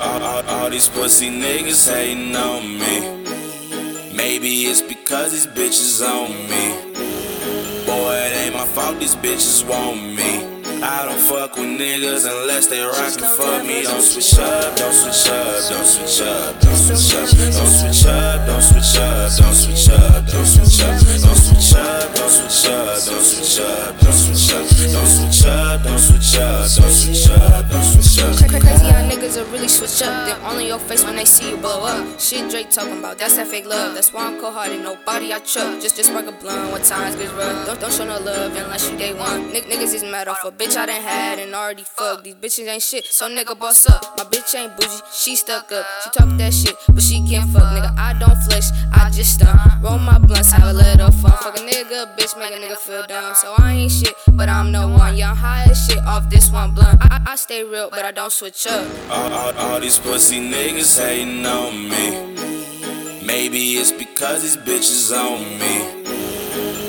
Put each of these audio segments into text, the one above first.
All, all, all these pussy niggas hating on me. Maybe it's because these bitches on me. Boy, it ain't my fault these bitches want me. I don't fuck with niggas unless they rockin' for me. Don't switch up, don't switch up, don't switch up, don't switch up, don't switch up, don't switch up, don't switch up, don't switch up, don't switch up, don't switch up, don't switch up, don't switch up, don't switch up, don't switch up, don't switch up, young really switch up. They're your face when they see you blow up. Shit Drake talking about, that's that fake love. That's why I'm cold hearted, nobody I trust. Just just spark a blunt when times get rough. Don't don't show no love unless you day one. Nick niggas is mad off a bitch I done had and already fucked. These bitches ain't shit, so nigga boss up. My bitch ain't bougie, she stuck up. She talk that shit, but she can't fuck. Nigga, I don't flex, I just stun. Roll my blunts, have a little fun. Fuck a nigga, bitch, make a nigga feel dumb. So I ain't shit, but I'm no one. I'm high as shit off this one blunt. I, I, I stay real, but I don't switch up. All, all, all these pussy niggas hating on me. Maybe it's because these bitches on me.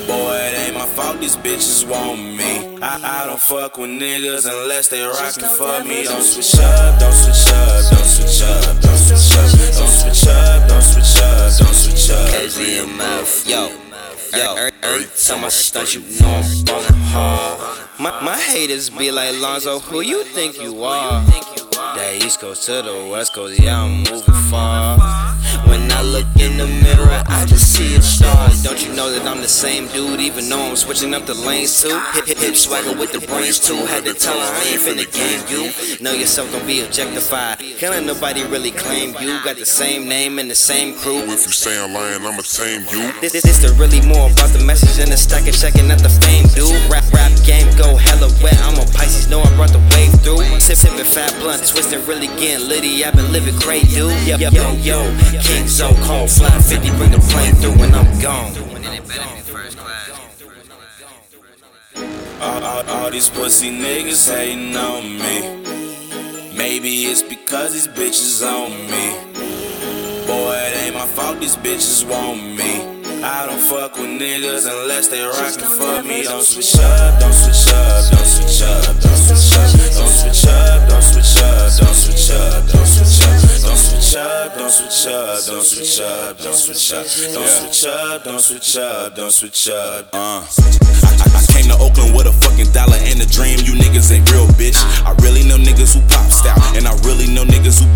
Boy, it ain't my fault these bitches want me. I, I don't fuck with niggas unless they rockin' for me. Don't switch up, don't switch up, don't switch up, don't switch up, don't switch up, don't switch up, don't switch up. KZMF, yo, yo, every, every time I stunt, you know I'm ballin' hard. My, my haters be like Lonzo, who you think you are? That East Coast to the West Coast, yeah, I'm moving far. When I look in the mirror, I just see a star. Don't you know that I'm the same dude, even though I'm switching up the lanes too? Hip hip hip swagger with the brains too. Had to tell her I ain't finna game you. Know yourself gon' be objectified. Can't let nobody really claim you. Got the same name and the same crew. If you say I'm lying, I'ma tame you. This, this, this the really more about the message and the stack and checking out the fame, dude. Rap, rap game sipping fat blunt, twisting, really getting litty. I've been living great, dude. Yo, yo, yo. King so cold, Fly50, bring the plane through when I'm gone. All, all, all these pussy niggas hating on me. Maybe it's because these bitches on me. Boy, it ain't my fault these bitches want me. I don't fuck with niggas unless they rockin' for me. Don't switch up, don't switch up, don't switch up, don't switch up, don't switch up, don't switch up, don't switch up, don't switch up, don't switch up, don't switch up, don't switch up, don't switch up, don't switch up, don't switch up, don't switch up. Uh, I, came to Oakland with a fucking dollar and a dream. You niggas ain't real, bitch. I really know niggas who pop style, and I really know niggas who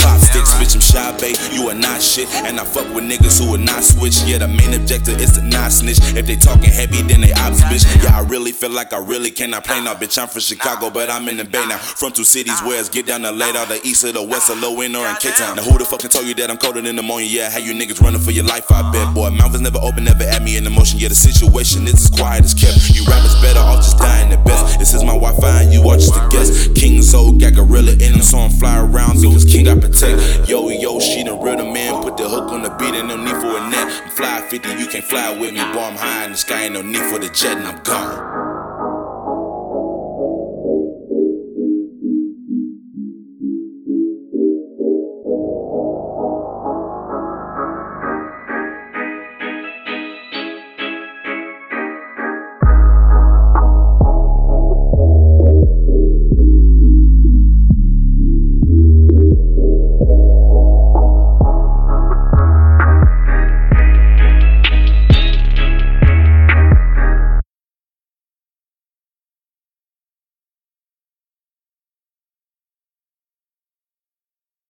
shy, babe. You are not shit, and I fuck with niggas who are not switch. Yeah, the main objective is to not snitch. If they talking heavy, then they ops, bitch. Yeah, I really feel like I really cannot play now, bitch. I'm from Chicago, but I'm in the Bay now. From two cities where it's get down to late, all the east or the west, or low end or in K Town. Now who the fuck can tell you that I'm colder than ammonia? Yeah, how you niggas running for your life? I bet, boy. Mouth is never open, never at me in emotion. Yeah, the situation is as quiet as kept. You rappers better off just dying the best. This is my Wi-Fi, and you are just a guest. King Zo got gorilla in him, so I'm fly around because King got protect. Yo, the man. Put the hook on the beat, and no need for a net. I'm Fly50, you can't fly with me, boy. I'm high in the sky, ain't no need for the jet, and I'm gone.